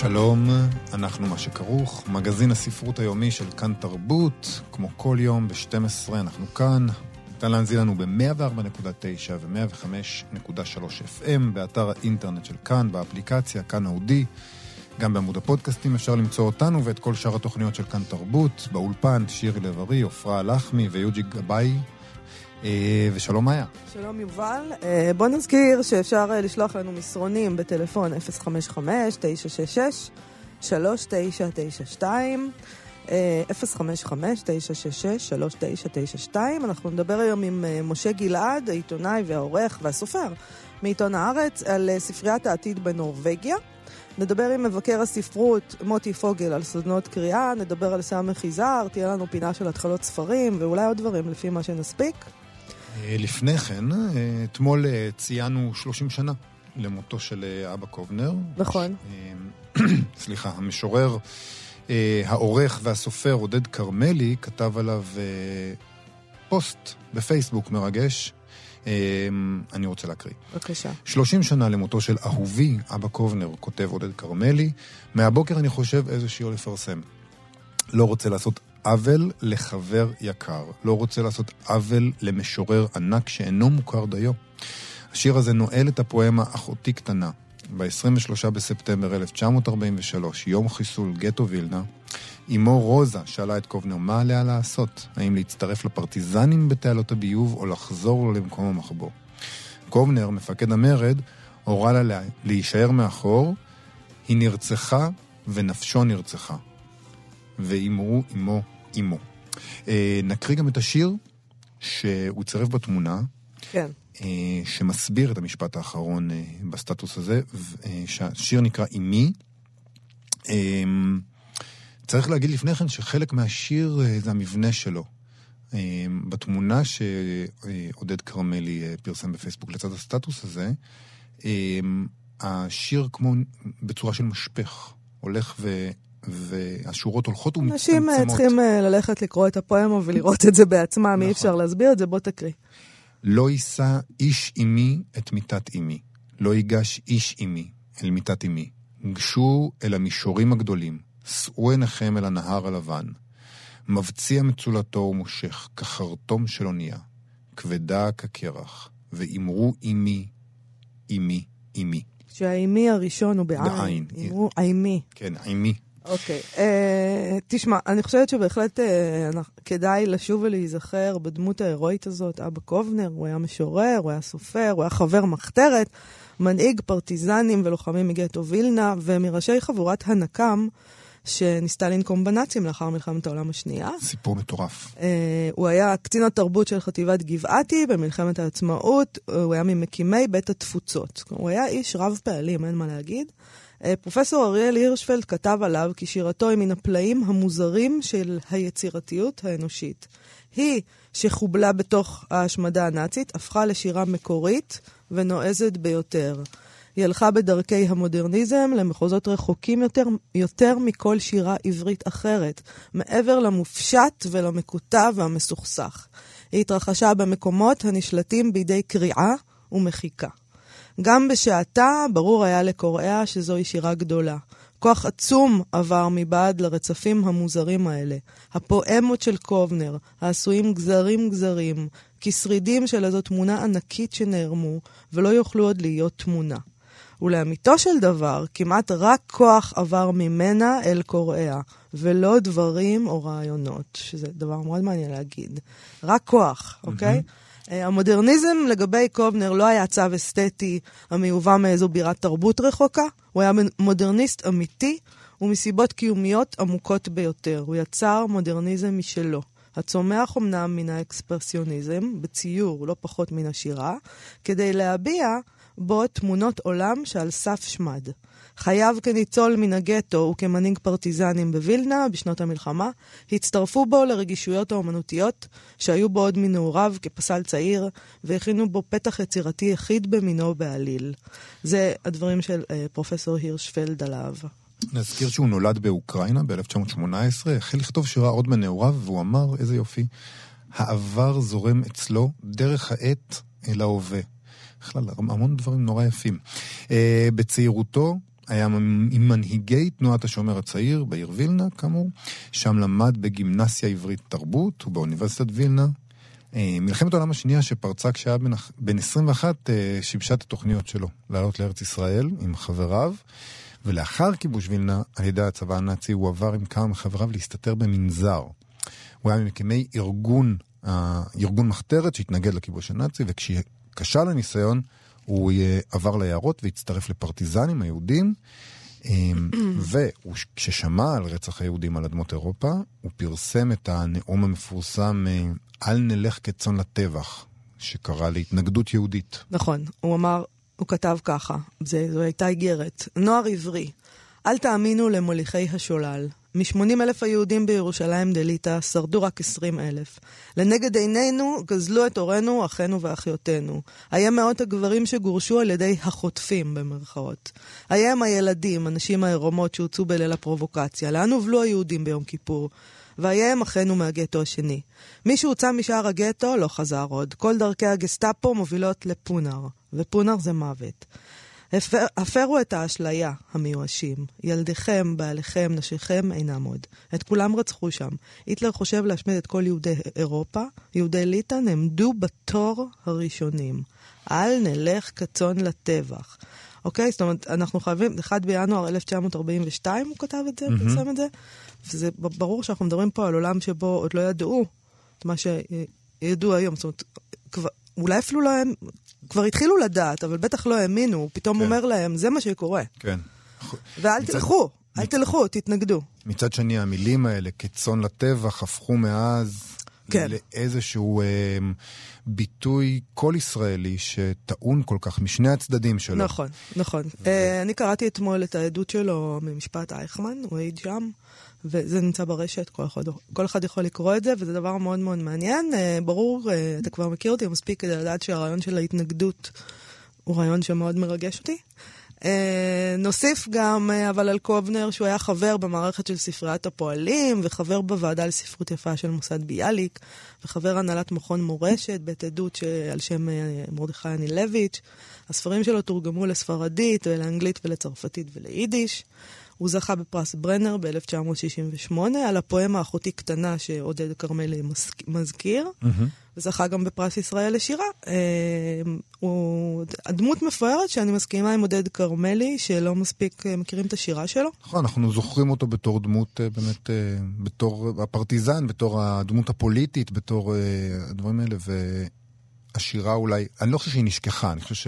שלום, אנחנו מה שכרוך, מגזין הספרות היומי של כאן תרבות, כמו כל יום ב-12 אנחנו כאן. ניתן להנזין לנו ב-104.9 ו-105.3 FM, באתר האינטרנט של כאן, באפליקציה, כאן אודי. גם בעמוד הפודקאסטים אפשר למצוא אותנו ואת כל שאר התוכניות של כאן תרבות, באולפן, שירי לב-ארי, עפרה לחמי ויוג'י גבאי. אה, ושלום מאיה. שלום יובל. אה, בוא נזכיר שאפשר אה, לשלוח לנו מסרונים בטלפון 055-966-3992. 055-966-3992. אנחנו נדבר היום עם משה גלעד, העיתונאי והעורך והסופר מעיתון הארץ, על ספריית העתיד בנורבגיה. נדבר עם מבקר הספרות מוטי פוגל על סדנות קריאה, נדבר על סמך יזהר, תהיה לנו פינה של התחלות ספרים ואולי עוד דברים לפי מה שנספיק. אה, לפני כן, אה, אתמול אה, ציינו 30 שנה למותו של אבא קובנר. נכון. סליחה, המשורר, העורך והסופר עודד כרמלי כתב עליו פוסט בפייסבוק מרגש. אני רוצה להקריא. בבקשה. 30 שנה למותו של אהובי, אבא קובנר, כותב עודד כרמלי. מהבוקר אני חושב איזה שיר לפרסם. לא רוצה לעשות עוול לחבר יקר. לא רוצה לעשות עוול למשורר ענק שאינו מוכר דיו. השיר הזה נועל את הפואמה "אחותי קטנה". ב-23 בספטמבר 1943, יום חיסול גטו וילנה, אמו רוזה שאלה את קובנר מה עליה לעשות, האם להצטרף לפרטיזנים בתעלות הביוב או לחזור למקום המחבוא. קובנר, מפקד המרד, הורה לה להישאר מאחור, היא נרצחה ונפשו נרצחה. ואימרו עמו עמו. אה, נקריא גם את השיר שהוא צירף בתמונה. כן. אה, שמסביר את המשפט האחרון אה, בסטטוס הזה, שהשיר נקרא אימי. אה, צריך להגיד לפני כן שחלק מהשיר זה המבנה שלו. אה, בתמונה שעודד כרמלי פרסם בפייסבוק לצד הסטטוס הזה, אה, השיר כמו בצורה של משפך, הולך ו... והשורות הולכות ומצטמצמות. אנשים צריכים אה, ללכת לקרוא את הפואמה ולראות את זה בעצמם, נכון. אי אפשר להסביר את זה, בוא תקריא. לא יישא איש עמי את מיתת עמי, לא ייגש איש עמי אל מיתת עמי. גשו אל המישורים הגדולים, שאו עיניכם אל הנהר הלבן. מבציע מצולתו ומושך, כחרטום של אונייה, כבדה כקרח, ואמרו עמי, עמי, עמי. שהאימי הראשון הוא בעין. אמרו עימי. כן, עימי. אוקיי. Uh, תשמע, אני חושבת שבהחלט uh, כדאי לשוב ולהיזכר בדמות ההירואית הזאת. אבא קובנר, הוא היה משורר, הוא היה סופר, הוא היה חבר מחתרת, מנהיג פרטיזנים ולוחמים מגטו וילנה, ומראשי חבורת הנקם, שניסתה לנקום בנאצים לאחר מלחמת העולם השנייה. סיפור מטורף. Uh, הוא היה קצין התרבות של חטיבת גבעתי במלחמת העצמאות, הוא היה ממקימי בית התפוצות. הוא היה איש רב פעלים, אין מה להגיד. אה, פרופסור אריאל הירשפלד כתב עליו כי שירתו היא מן הפלאים המוזרים של היצירתיות האנושית. היא, שחובלה בתוך ההשמדה הנאצית, הפכה לשירה מקורית ונועזת ביותר. היא הלכה בדרכי המודרניזם למחוזות רחוקים יותר, יותר מכל שירה עברית אחרת, מעבר למופשט ולמקוטע והמסוכסך. היא התרחשה במקומות הנשלטים בידי קריאה ומחיקה. גם בשעתה ברור היה לקוראיה שזוהי שירה גדולה. כוח עצום עבר מבעד לרצפים המוזרים האלה. הפואמות של קובנר, העשויים גזרים גזרים, כשרידים של איזו תמונה ענקית שנערמו, ולא יוכלו עוד להיות תמונה. ולאמיתו של דבר, כמעט רק כוח עבר ממנה אל קוראיה, ולא דברים או רעיונות, שזה דבר מאוד מעניין להגיד. רק כוח, אוקיי? Mm-hmm. אה, המודרניזם לגבי קובנר לא היה צו אסתטי המיובא מאיזו בירת תרבות רחוקה, הוא היה מודרניסט אמיתי ומסיבות קיומיות עמוקות ביותר. הוא יצר מודרניזם משלו. הצומח אמנם מן האקספרסיוניזם, בציור לא פחות מן השירה, כדי להביע בו תמונות עולם שעל סף שמד. חייו כניצול מן הגטו וכמנהיג פרטיזנים בווילנה בשנות המלחמה, הצטרפו בו לרגישויות האומנותיות שהיו בו עוד מנעוריו כפסל צעיר, והכינו בו פתח יצירתי יחיד במינו בעליל. זה הדברים של אה, פרופסור הירשפלד עליו. נזכיר שהוא נולד באוקראינה ב-1918, החל לכתוב שירה עוד בנעוריו, והוא אמר, איזה יופי, העבר זורם אצלו דרך העט אל ההווה. בכלל, המון דברים נורא יפים. אה, בצעירותו היה עם מנהיגי תנועת השומר הצעיר בעיר וילנה, כאמור. שם למד בגימנסיה עברית תרבות ובאוניברסיטת וילנה. אה, מלחמת העולם השנייה שפרצה כשהיה בן, בן 21 אה, שיבשה את התוכניות שלו לעלות לארץ ישראל עם חבריו. ולאחר כיבוש וילנה על ידי הצבא הנאצי הוא עבר עם כמה מחבריו להסתתר במנזר. הוא היה ממקימי ארגון, ארגון מחתרת שהתנגד לכיבוש הנאצי, וכשכשל הניסיון הוא עבר ליערות והצטרף לפרטיזנים היהודים. אמ, וכששמע על רצח היהודים על אדמות אירופה, הוא פרסם את הנאום המפורסם אה, "אל נלך כצאן לטבח", שקרא להתנגדות יהודית. נכון, הוא אמר, הוא כתב ככה, זה, זו הייתה איגרת, נוער עברי, אל תאמינו למוליכי השולל. מ-80 אלף היהודים בירושלים דליטא שרדו רק 20 אלף. לנגד עינינו גזלו את הורינו, אחינו ואחיותינו. היה מאות הגברים שגורשו על ידי החוטפים, במרכאות. היה הם הילדים, הנשים העירומות שהוצאו בליל הפרובוקציה. לאן הובלו היהודים ביום כיפור? והיה הם אחינו מהגטו השני. מי שהוצא משער הגטו לא חזר עוד. כל דרכי הגסטאפו מובילות לפונר, ופונר זה מוות. הפר, הפרו את האשליה, המיואשים. ילדיכם, בעליכם, נשיכם אינם עוד. את כולם רצחו שם. היטלר חושב להשמיד את כל יהודי אירופה. יהודי ליטא נעמדו בתור הראשונים. אל נלך כצאן לטבח. אוקיי? זאת אומרת, אנחנו חייבים, 1 בינואר 1942 הוא כתב את זה, mm-hmm. פרסם את זה, וזה ברור שאנחנו מדברים פה על עולם שבו עוד לא ידעו את מה שידעו היום. זאת אומרת, כבר, אולי אפילו לא הם, כבר התחילו לדעת, אבל בטח לא האמינו, הוא פתאום כן. אומר להם, זה מה שקורה. כן. ואל מצד... תלכו. אל תלכו, תתנגדו. מצד שני, המילים האלה, כצאן לטבח, הפכו מאז כן. לאיזשהו אה, ביטוי כל ישראלי שטעון כל כך משני הצדדים שלו. נכון, נכון. ו... אה, אני קראתי אתמול את העדות שלו ממשפט אייכמן, הוא העיד שם. וזה נמצא ברשת, כל אחד, כל אחד יכול לקרוא את זה, וזה דבר מאוד מאוד מעניין. Uh, ברור, uh, אתה כבר מכיר אותי מספיק כדי לדעת שהרעיון של ההתנגדות הוא רעיון שמאוד מרגש אותי. Uh, נוסיף גם, אבל על קובנר, שהוא היה חבר במערכת של ספריית הפועלים, וחבר בוועדה לספרות יפה של מוסד ביאליק, וחבר הנהלת מכון מורשת, בית עדות על שם מרדכי אנילביץ'. הספרים שלו תורגמו לספרדית, ולאנגלית ולצרפתית וליידיש. הוא זכה בפרס ברנר ב-1968 על הפואמה אחותי קטנה שעודד כרמלי מזכיר, mm-hmm. וזכה גם בפרס ישראל לשירה. אה, הוא הדמות מפוארת שאני מסכימה עם עודד כרמלי, שלא מספיק אה, מכירים את השירה שלו. נכון, אנחנו זוכרים אותו בתור דמות אה, באמת, בתור הפרטיזן, בתור הדמות הפוליטית, בתור הדברים האלה, והשירה אולי, אני לא חושב שהיא נשכחה, אני חושב ש...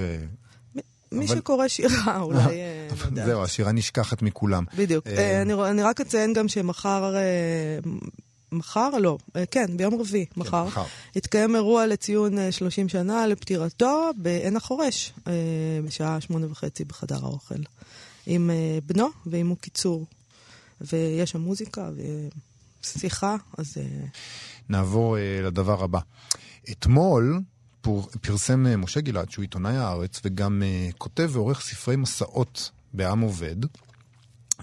מי אבל... שקורא שירה, אולי, אה, לא זהו, השירה נשכחת מכולם. בדיוק. אה, אני, אני רק אציין גם שמחר... אה, מחר? לא, כן, ביום רביעי, כן, מחר, מחר. יתקיים אירוע לציון 30 שנה לפטירתו בעין החורש, בשעה שמונה וחצי בחדר האוכל, עם בנו ועם קיצור. ויש שם מוזיקה ושיחה, אז... נעבור לדבר הבא. אתמול פרסם אה, משה גלעד, שהוא עיתונאי הארץ, וגם uh, כותב ועורך ספרי מסעות בעם עובד.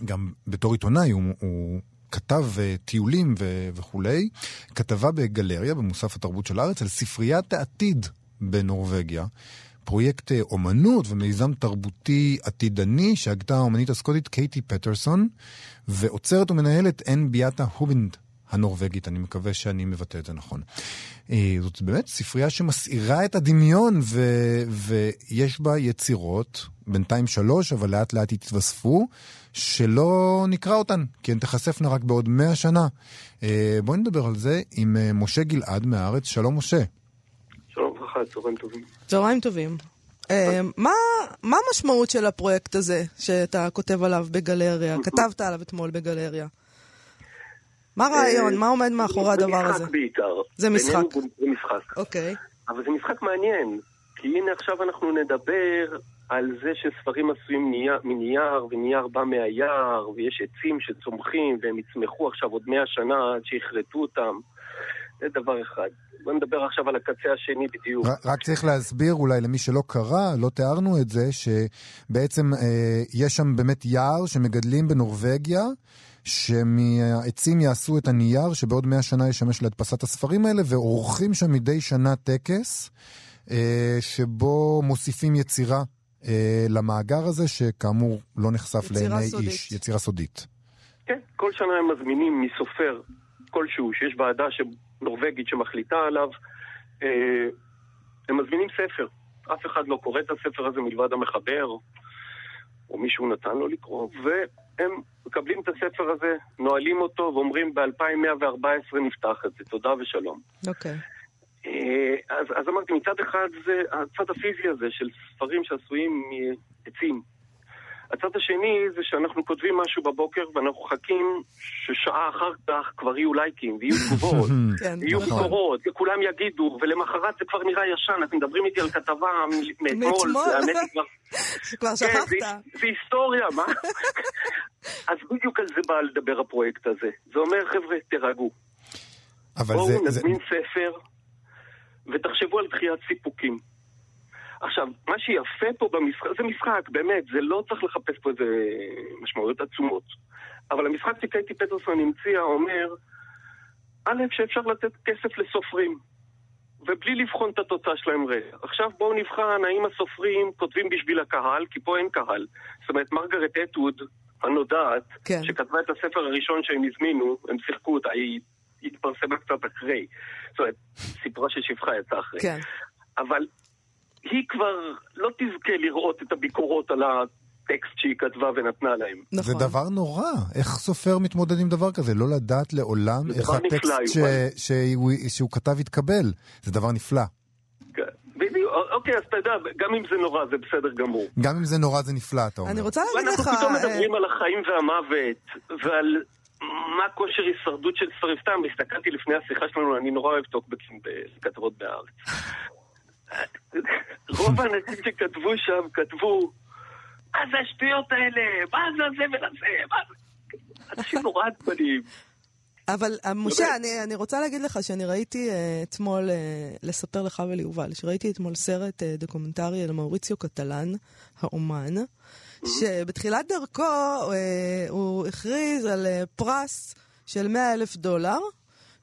גם בתור עיתונאי הוא, הוא כתב uh, טיולים ו- וכולי. כתבה בגלריה, במוסף התרבות של הארץ, על ספריית העתיד בנורבגיה. פרויקט אומנות ומיזם תרבותי עתידני שהגתה האומנית הסקוטית קייטי פטרסון, ועוצרת ומנהלת אין ביאטה הובינד הנורבגית, אני מקווה שאני מבטא את זה נכון. אה, זאת באמת ספרייה שמסעירה את הדמיון, ו, ויש בה יצירות, בינתיים שלוש, אבל לאט לאט יתווספו, שלא נקרא אותן, כי הן תיחשפנה רק בעוד מאה שנה. אה, בואי נדבר על זה עם אה, משה גלעד מהארץ. שלום, משה. שלום וברכה, צהריים טובים. צהריים טובים. מה, מה המשמעות של הפרויקט הזה שאתה כותב עליו בגלריה, כתבת עליו אתמול בגלריה? מה הרעיון? מה עומד מאחורי הדבר הזה? זה משחק בעיקר. זה משחק. זה משחק. אוקיי. אבל זה משחק מעניין, כי הנה עכשיו אנחנו נדבר על זה שספרים עשויים נייר- מנייר, ונייר בא מהיער, ויש עצים שצומחים, והם יצמחו עכשיו עוד מאה שנה עד שיכרתו אותם. זה דבר אחד. בוא נדבר עכשיו על הקצה השני בדיוק. רק צריך להסביר אולי למי שלא קרא, לא תיארנו את זה, שבעצם אה, יש שם באמת יער שמגדלים בנורבגיה, שמהעצים יעשו את הנייר שבעוד מאה שנה ישמש להדפסת הספרים האלה, ועורכים שם מדי שנה טקס, אה, שבו מוסיפים יצירה אה, למאגר הזה, שכאמור לא נחשף לעיני סודית. איש. יצירה סודית. כן, כל שנה הם מזמינים מסופר כלשהו, שיש ועדה נורבגית שמחליטה עליו, אה, הם מזמינים ספר. אף אחד לא קורא את הספר הזה מלבד המחבר, או מישהו נתן לו לקרוא, והם מקבלים את הספר הזה, נועלים אותו ואומרים ב-2114 נפתח את זה, תודה ושלום. אוקיי. אה, אז, אז אמרתי, מצד אחד זה הצד הפיזי הזה של ספרים שעשויים מעצים. הצד השני זה שאנחנו כותבים משהו בבוקר ואנחנו מחכים ששעה אחר כך כבר יהיו לייקים ויהיו תגובות, כן, יהיו נכון. ביקורות, וכולם יגידו, ולמחרת זה כבר נראה ישן, אתם מדברים איתי על כתבה מאתמול. האמת היא כבר... כבר כן, שכחת. זה, היסטוריה, מה? אז בדיוק על זה בא לדבר הפרויקט הזה. זה אומר, חבר'ה, תירגעו. בואו. נזמין ספר ותחשבו על דחיית סיפוקים. עכשיו, מה שיפה פה במשחק, זה משחק, באמת, זה לא צריך לחפש פה איזה משמעויות עצומות. אבל המשחק שקייטי פטרסון המציאה אומר, א', שאפשר לתת כסף לסופרים, ובלי לבחון את התוצאה שלהם רגע. עכשיו בואו נבחן האם הסופרים כותבים בשביל הקהל, כי פה אין קהל. זאת אומרת, מרגרט אטווד, הנודעת, כן. שכתבה את הספר הראשון שהם הזמינו, הם שיחקו אותה, היא התפרסמה קצת אחרי. זאת אומרת, סיפורה של שפחה יצא אחרי. כן. אבל היא כבר לא תזכה לראות את הביקורות על הטקסט שהיא כתבה ונתנה להם. זה נכון. דבר נורא, איך סופר מתמודד עם דבר כזה? לא לדעת לעולם זה איך הטקסט נפלא, ש... יובל. שהוא... שהוא כתב יתקבל. זה דבר נפלא. כן, בדיוק, אוקיי, אז אתה יודע, גם אם זה נורא, זה בסדר גמור. גם אם זה נורא זה נפלא, אתה אומר. אני רוצה להגיד ואנחנו לך... פתאום אה, מדברים על החיים והמוות, ועל מה כושר הישרדות של ספרים. סתם, הסתכלתי לפני השיחה שלנו, אני נורא אוהב טוקבקים בכתבות בהארץ. רוב האנשים שכתבו שם, כתבו, מה זה השטויות האלה? מה זה הזבל הזה? מה זה? אנשים נורא עצבניים. אבל אה, משה. אני, אני רוצה להגיד לך שאני ראיתי אה, אתמול, אה, לספר לך וליובל, שראיתי אתמול סרט אה, דוקומנטרי על מאוריציו קטלן, האומן, שבתחילת דרכו אה, הוא הכריז על אה, פרס של 100 אלף דולר,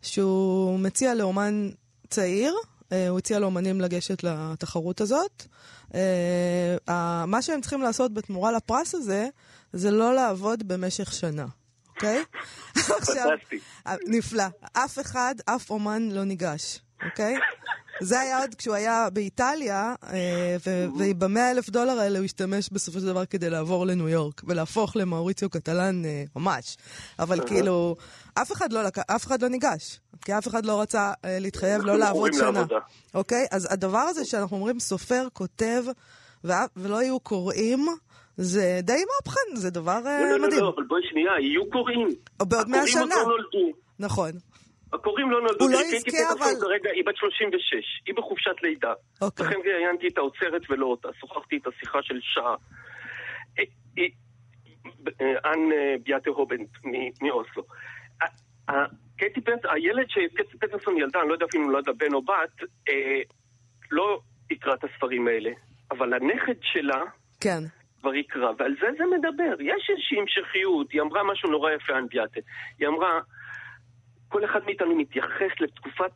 שהוא מציע לאומן צעיר, הוא הציע לאומנים לגשת לתחרות הזאת. אה, מה שהם צריכים לעשות בתמורה לפרס הזה, זה לא לעבוד במשך שנה, אוקיי? עכשיו. אה, נפלא. אף אחד, אף אומן לא ניגש, אוקיי? זה היה עוד כשהוא היה באיטליה, אה, ובמאה אלף דולר האלה הוא השתמש בסופו של דבר כדי לעבור לניו יורק, ולהפוך למאוריציו קטלן אה, ממש. אבל כאילו, אף אחד לא, לק... אף אחד לא ניגש, כי אף אחד לא רצה אה, להתחייב לא אנחנו לעבוד שנה. לעבודה. אוקיי? אז הדבר הזה שאנחנו אומרים סופר, כותב, ולא יהיו קוראים, זה די מהפכן, זה דבר לא, לא, לא, מדהים. לא, אבל בואי שנייה, יהיו קוראים. בעוד מאה הקוראים עוד שנה. לא נולדו. נכון. הקוראים לא נולדו, הוא לא יזכה, אבל- כרגע היא בת 36, היא בחופשת לידה. אוקיי. לכן ראיינתי את האוצרת ולא אותה, שוחחתי איתה שיחה של שעה. אה, אה, אה, אנ ביאטה הובנט מאוסלו. קייטי פטרסון, הילד שקייטי פטרסון ילדה, אני לא יודע אם נולדה בן או בת, לא יקרא את הספרים האלה. אבל הנכד שלה, כן. כבר יקרא, ועל זה זה מדבר. יש איזושהי המשכיות, היא אמרה משהו נורא יפה, אנביאטה. היא אמרה, כל אחד מאיתנו מתייחס לתקופת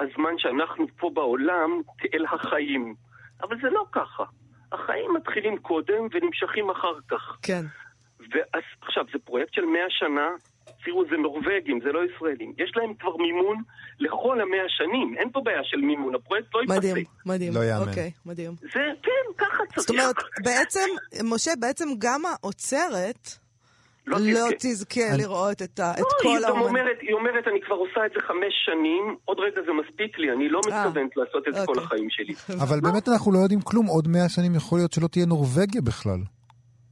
הזמן שאנחנו פה בעולם כאל החיים. אבל זה לא ככה. החיים מתחילים קודם ונמשכים אחר כך. כן. ואז, עכשיו, זה פרויקט של מאה שנה, תראו, זה נורבגים, זה לא ישראלים. יש להם כבר מימון לכל המאה שנים, אין פה בעיה של מימון, הפרויקט לא מדהים, ייפסק. מדהים. לא יאמן. אוקיי, מדהים. זה, כן, ככה צריך. זאת אומרת, בעצם, משה, בעצם גם האוצרת לא לא תזכה. תזכה אני- לראות את ה- את לא, כל היא גם האומנים. אומרת, היא אומרת, אני כבר עושה את זה חמש שנים, עוד רגע זה מספיק לי, אני לא אה, מתכוונת לעשות את זה כל אוקיי. החיים שלי. אבל באמת אנחנו לא יודעים כלום, עוד מאה שנים יכול להיות שלא תהיה נורבגיה בכלל.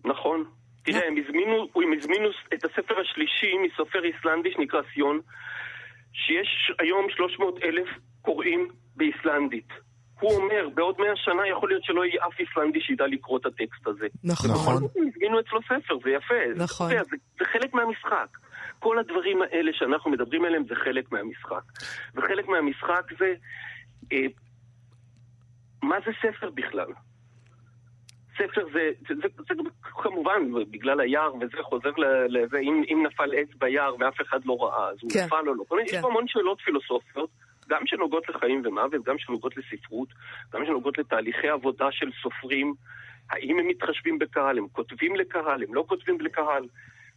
נכון. תראה, הם הזמינו, הם הזמינו את הספר השלישי מסופר איסלנדי שנקרא סיון, שיש היום 300 אלף קוראים באיסלנדית. הוא אומר, בעוד מאה שנה יכול להיות שלא יהיה אף איסלנדי שידע לקרוא את הטקסט הזה. נכון. נכון. הם הזמינו אצלו ספר, זה יפה. נכון. יודע, זה, זה חלק מהמשחק. כל הדברים האלה שאנחנו מדברים עליהם זה חלק מהמשחק. וחלק מהמשחק זה, אה, מה זה ספר בכלל? ספר זה, זה, זה, זה, זה כמובן, בגלל היער וזה, חוזר ל- לזה, אם, אם נפל עץ ביער ואף אחד לא ראה, אז הוא כן. נפל או לא. כן. יש. פה המון שאלות פילוסופיות, גם שנוגעות לחיים ומוות, גם שנוגעות לספרות, גם שנוגעות לתהליכי עבודה של סופרים, האם הם מתחשבים בקהל, הם כותבים לקהל, הם לא כותבים לקהל.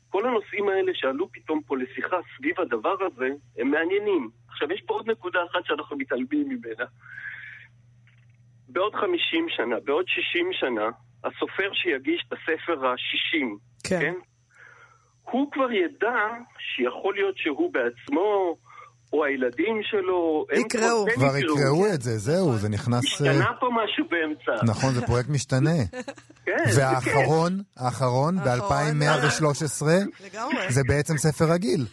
כל הנושאים האלה שעלו פתאום פה לשיחה סביב הדבר הזה, הם מעניינים. עכשיו, יש פה עוד נקודה אחת שאנחנו מתעלמים ממנה. בעוד 50 שנה, בעוד 60 שנה, הסופר שיגיש את הספר ה-60, כן. כן? הוא כבר ידע שיכול להיות שהוא בעצמו, או הילדים שלו, הם יקראו. הם כבר יקראו את זה, זהו, זה נכנס... אה, השתנה פה משהו באמצע. נכון, זה פרויקט משתנה. כן, והאחרון, האחרון, ב-2113, לגמרי. זה בעצם ספר רגיל.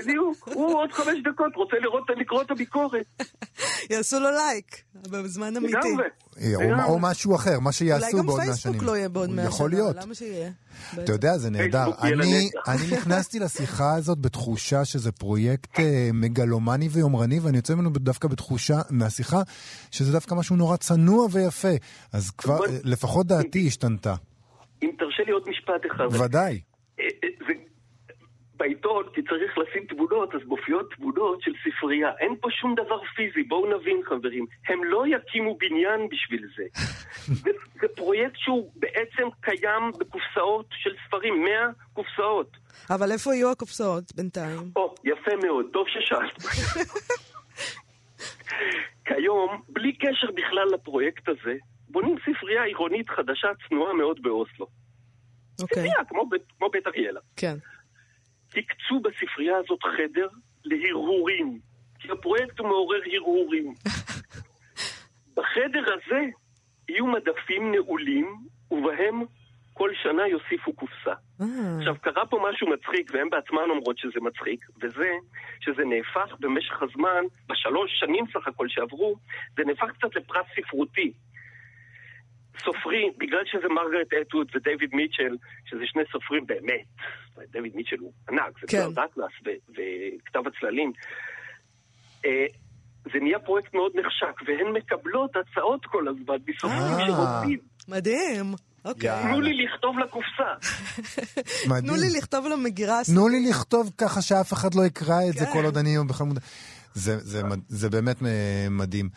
בדיוק. הוא עוד חמש דקות רוצה לראות, לקרוא את הביקורת. יעשו לו לייק, בזמן אמיתי. לגמרי. או- משהו אחר, מה אולי שיעשו גם בעוד 100 שנים. פייסבוק לא יהיה בעוד 100 שנה. יכול להיות. למה שיהיה? אתה יודע, זה נהדר. אני, נכנסתי לשיחה הזאת בתחושה שזה פרויקט אה, מגלומני ויומרני, ואני יוצא ממנו דווקא בתחושה, מהשיחה, שזה דווקא משהו נורא צנוע ויפה. אז כבר, אה, לפחות דעתי השתנתה. אם תרשה לי עוד משפט אחד. ודאי. בעיתון, כי צריך לשים תמונות, אז מופיעות תמונות של ספרייה. אין פה שום דבר פיזי, בואו נבין חברים. הם לא יקימו בניין בשביל זה. זה, זה פרויקט שהוא בעצם קיים בקופסאות של ספרים, 100 קופסאות. אבל איפה יהיו הקופסאות בינתיים? או, יפה מאוד, טוב ששאלת. כיום, בלי קשר בכלל לפרויקט הזה, בונים ספרייה עירונית חדשה צנועה מאוד באוסלו. אוקיי, ספרייה, כמו, בית- כמו בית אריאלה. כן. הקצו בספרייה הזאת חדר להרהורים, כי הפרויקט הוא מעורר הרהורים. בחדר הזה יהיו מדפים נעולים, ובהם כל שנה יוסיפו קופסה. אה, עכשיו, קרה פה משהו מצחיק, והן בעצמן אומרות שזה מצחיק, וזה שזה נהפך במשך הזמן, בשלוש שנים סך הכל שעברו, זה נהפך קצת לפרס ספרותי. סופרים, בגלל שזה מרגרט אטווד ודייוויד מיטשל, שזה שני סופרים באמת, דייוויד מיטשל הוא ענק, זה כן. אטלס ו- וכתב הצללים, אה, זה נהיה פרויקט מאוד נחשק, והן מקבלות הצעות כל הזמן מסופרים אה. שרוצים. מדהים. אוקיי. תנו לי לכתוב לקופסה. תנו מדהים. לי לכתוב למגירה תנו לי לכתוב ככה שאף אחד לא יקרא את זה כן. כל עוד אני בכלל מודע. זה, זה, מד- זה באמת אה, מדהים.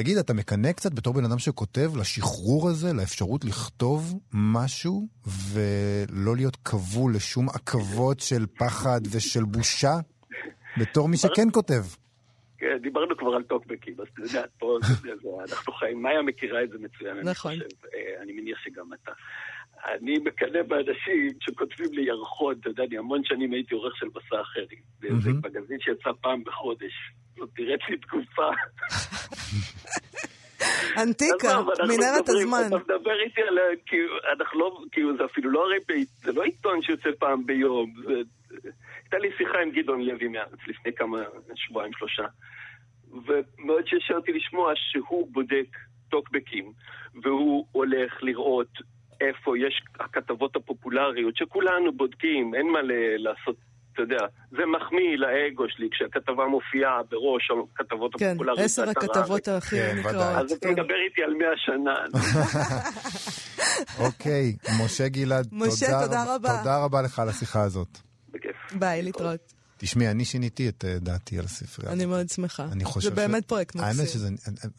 תגיד, אתה מקנא קצת בתור בן אדם שכותב לשחרור הזה, לאפשרות לכתוב משהו ולא להיות כבול לשום עכבות של פחד ושל בושה? בתור מי שכן כותב. כן, דיברנו כבר על טוקבקים, אז אתה יודע, פה אנחנו חיים, מאיה מכירה את זה מצוין, אני נכון. חושב, אה, אני מניח שגם אתה. אני מקנא באנשים שכותבים לי ירחון, אתה יודע, אני המון שנים הייתי עורך של מסע אחרים. זה. מגזין שיצא פעם בחודש. זאת נראית לי תקופה. אנטיקה, מנהרת הזמן. אתה מדבר איתי על... ה- כאילו, אנחנו לא... כאילו, זה אפילו לא הרי... זה לא עיתון שיוצא פעם ביום. הייתה לי שיחה עם גדעון לוי מארץ לפני כמה שבועיים, שלושה. ומאוד שעשע אותי לשמוע שהוא בודק טוקבקים, והוא הולך לראות איפה יש הכתבות הפופולריות, שכולנו בודקים, אין מה לעשות, אתה יודע, זה מחמיא לאגו שלי כשהכתבה מופיעה בראש הכתבות כן, הפופולריות. עשר באתר הכתבות. הכי כן, נקראות. ודאי. אז אתה כן. מדבר איתי על מאה שנה. אוקיי, משה גלעד, משה, תודה רבה. תודה רבה לך על השיחה הזאת. בכיף. ביי, להתראות. תשמעי, אני שיניתי את אה, דעתי על הספרייה. אני מאוד שמחה. אני חושב זה באמת פרויקט האמת מקסים. שזה...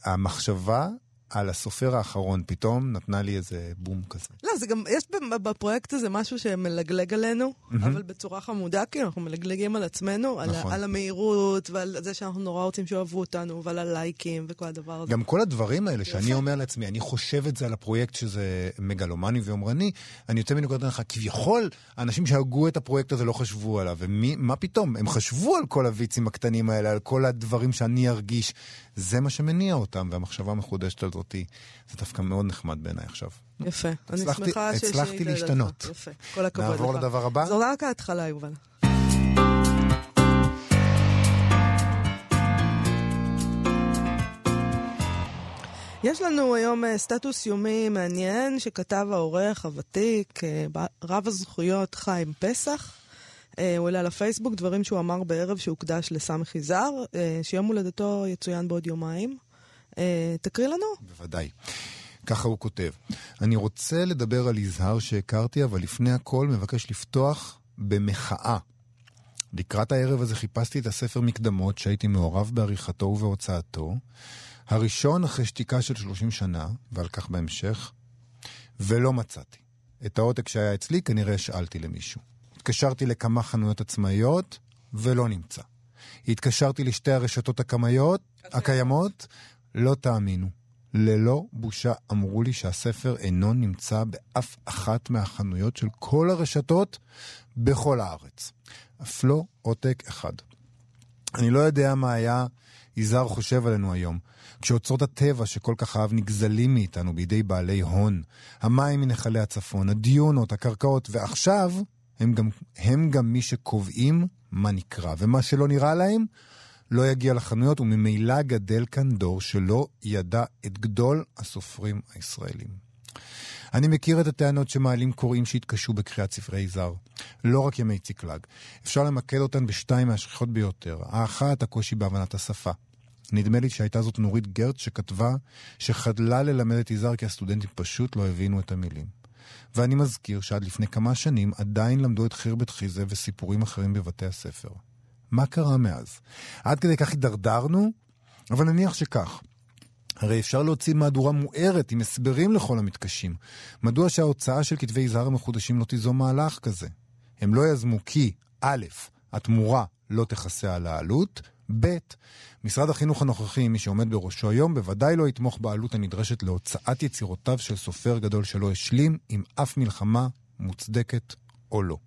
המחשבה על הסופר האחרון פתאום נתנה לי איזה בום כזה. לא, זה גם, יש בפרויקט הזה משהו שמלגלג עלינו, אבל בצורה חמודה, כאילו, אנחנו מלגלגים על עצמנו, על, נכון. ה- על המהירות, ועל זה שאנחנו נורא רוצים שאוהבו אותנו, ועל הלייקים וכל הדבר הזה. גם כל הדברים האלה שאני אומר לעצמי, אני חושב את זה על הפרויקט שזה מגלומני ויומרני, אני יוצא מנקודת הנחה, כביכול, האנשים שהגו את הפרויקט הזה לא חשבו עליו, ומה פתאום? הם חשבו על כל הוויצים הקטנים האלה, על כל הדברים שאני ארגיש. זה מה שמניע אותם, והמחשבה המחודשת הזאתי, זה דווקא מאוד נחמד בעיניי עכשיו. יפה. אני הצלחתי- שמחה ש- הצלחתי שהיית להשתנות. יפה, כל הכבוד לך. נעבור לדבר הבא? זו רק ההתחלה, יובל. יש לנו היום אה, סטטוס יומי מעניין שכתב העורך הוותיק, אה, רב הזכויות חיים פסח. אה, הוא העלה לפייסבוק דברים שהוא אמר בערב שהוקדש לסמך יזהר, שיום הולדתו יצוין בעוד יומיים. תקריא לנו. בוודאי. ככה הוא כותב. אני רוצה לדבר על יזהר שהכרתי, אבל לפני הכל מבקש לפתוח במחאה. לקראת הערב הזה חיפשתי את הספר מקדמות שהייתי מעורב בעריכתו ובהוצאתו. הראשון אחרי שתיקה של 30 שנה, ועל כך בהמשך, ולא מצאתי. את העותק שהיה אצלי כנראה השאלתי למישהו. התקשרתי לכמה חנויות עצמאיות, ולא נמצא. התקשרתי לשתי הרשתות הקמיות, הקיימות, לא תאמינו. ללא בושה אמרו לי שהספר אינו נמצא באף אחת מהחנויות של כל הרשתות בכל הארץ. אף לא עותק אחד. אני לא יודע מה היה יזהר חושב עלינו היום. כשאוצרות הטבע שכל כך אהב נגזלים מאיתנו בידי בעלי הון, המים מנחלי הצפון, הדיונות, הקרקעות, ועכשיו הם גם, הם גם מי שקובעים מה נקרא, ומה שלא נראה להם לא יגיע לחנויות, וממילא גדל כאן דור שלא ידע את גדול הסופרים הישראלים. אני מכיר את הטענות שמעלים קוראים שהתקשו בקריאת ספרי זר. לא רק ימי ציקלג. אפשר למקד אותן בשתיים מהשכיחות ביותר. האחת, הקושי בהבנת השפה. נדמה לי שהייתה זאת נורית גרט שכתבה שחדלה ללמד את יזהר כי הסטודנטים פשוט לא הבינו את המילים. ואני מזכיר שעד לפני כמה שנים עדיין למדו את חירבת חיזה וסיפורים אחרים בבתי הספר. מה קרה מאז? עד כדי כך הידרדרנו? אבל נניח שכך. הרי אפשר להוציא מהדורה מוארת עם הסברים לכל המתקשים. מדוע שההוצאה של כתבי יזהר המחודשים לא תיזום מהלך כזה? הם לא יזמו כי, א', התמורה לא תכסה על העלות, ב', משרד החינוך הנוכחי, מי שעומד בראשו היום, בוודאי לא יתמוך בעלות הנדרשת להוצאת יצירותיו של סופר גדול שלא השלים עם אף מלחמה, מוצדקת או לא.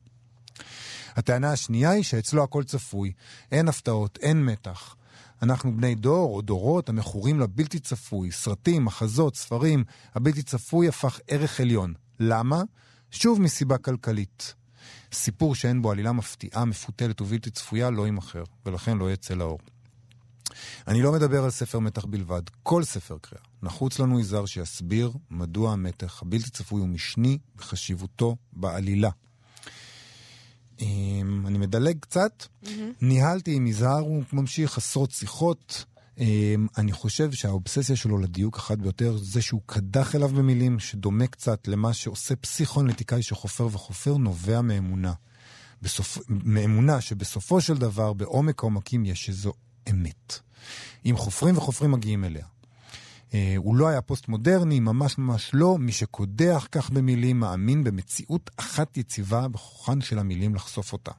הטענה השנייה היא שאצלו הכל צפוי, אין הפתעות, אין מתח. אנחנו בני דור או דורות המכורים לבלתי צפוי, סרטים, מחזות, ספרים, הבלתי צפוי הפך ערך עליון. למה? שוב מסיבה כלכלית. סיפור שאין בו עלילה מפתיעה, מפותלת ובלתי צפויה לא יימכר, ולכן לא יצא לאור. אני לא מדבר על ספר מתח בלבד, כל ספר קריאה. נחוץ לנו יזהר שיסביר מדוע המתח הבלתי צפוי הוא משני בחשיבותו בעלילה. אמ, אני מדלג קצת. Mm-hmm. ניהלתי עם יזהר, הוא ממשיך עשרות שיחות. אמ, אני חושב שהאובססיה שלו לדיוק אחת ביותר זה שהוא קדח אליו במילים שדומה קצת למה שעושה פסיכואנליטיקאי שחופר וחופר נובע מאמונה. בסופ... מאמונה שבסופו של דבר בעומק העומקים יש איזו אמת. אם חופרים וחופרים מגיעים אליה. אה, הוא לא היה פוסט-מודרני, ממש ממש לא. מי שקודח כך במילים מאמין במציאות אחת יציבה בכוחן של המילים לחשוף אותה.